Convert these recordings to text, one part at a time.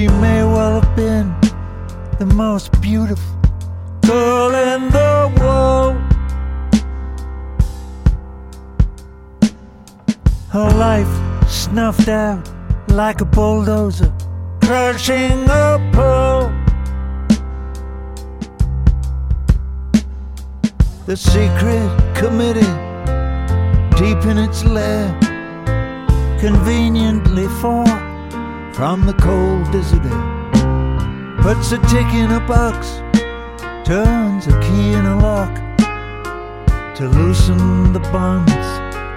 She may well have been the most beautiful girl in the world. Her life snuffed out like a bulldozer, crushing a pearl. The secret committee, deep in its lair, conveniently far from the cold air, puts a tick in a box, turns a key in a lock to loosen the bonds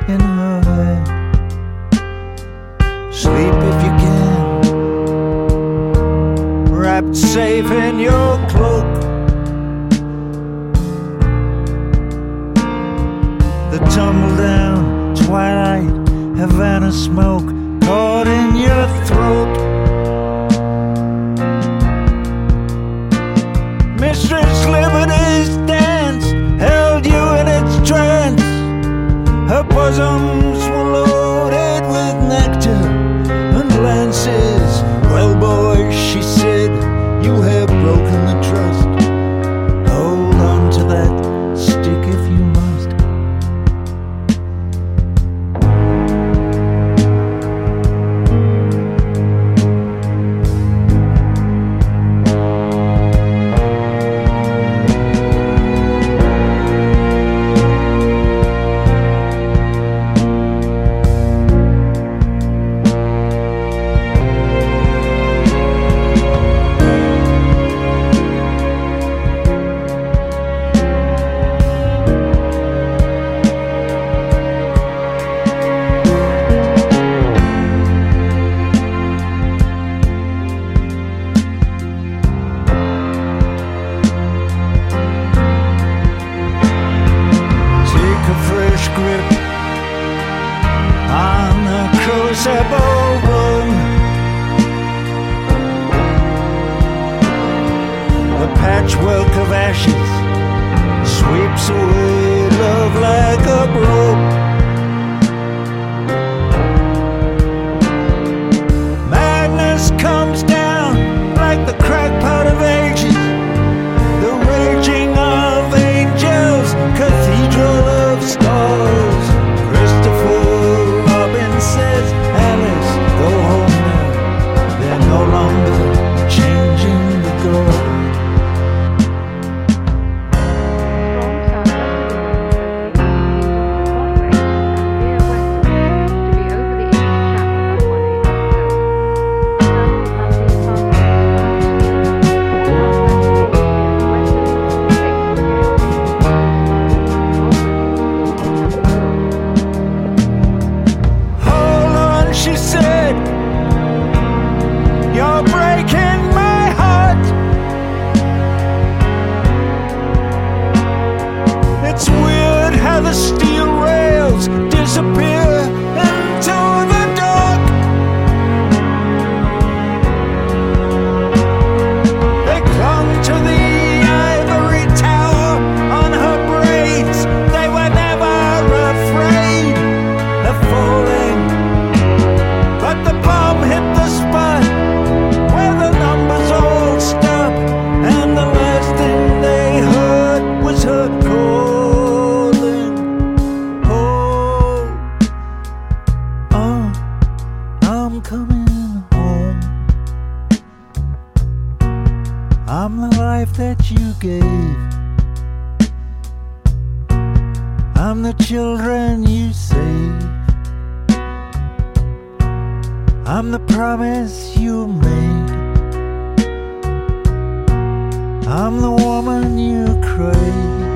in her hair. Sleep if you can, wrapped safe in your cloak. The tumble down twilight Havana smoke I'm the children you save. I'm the promise you made. I'm the woman you crave.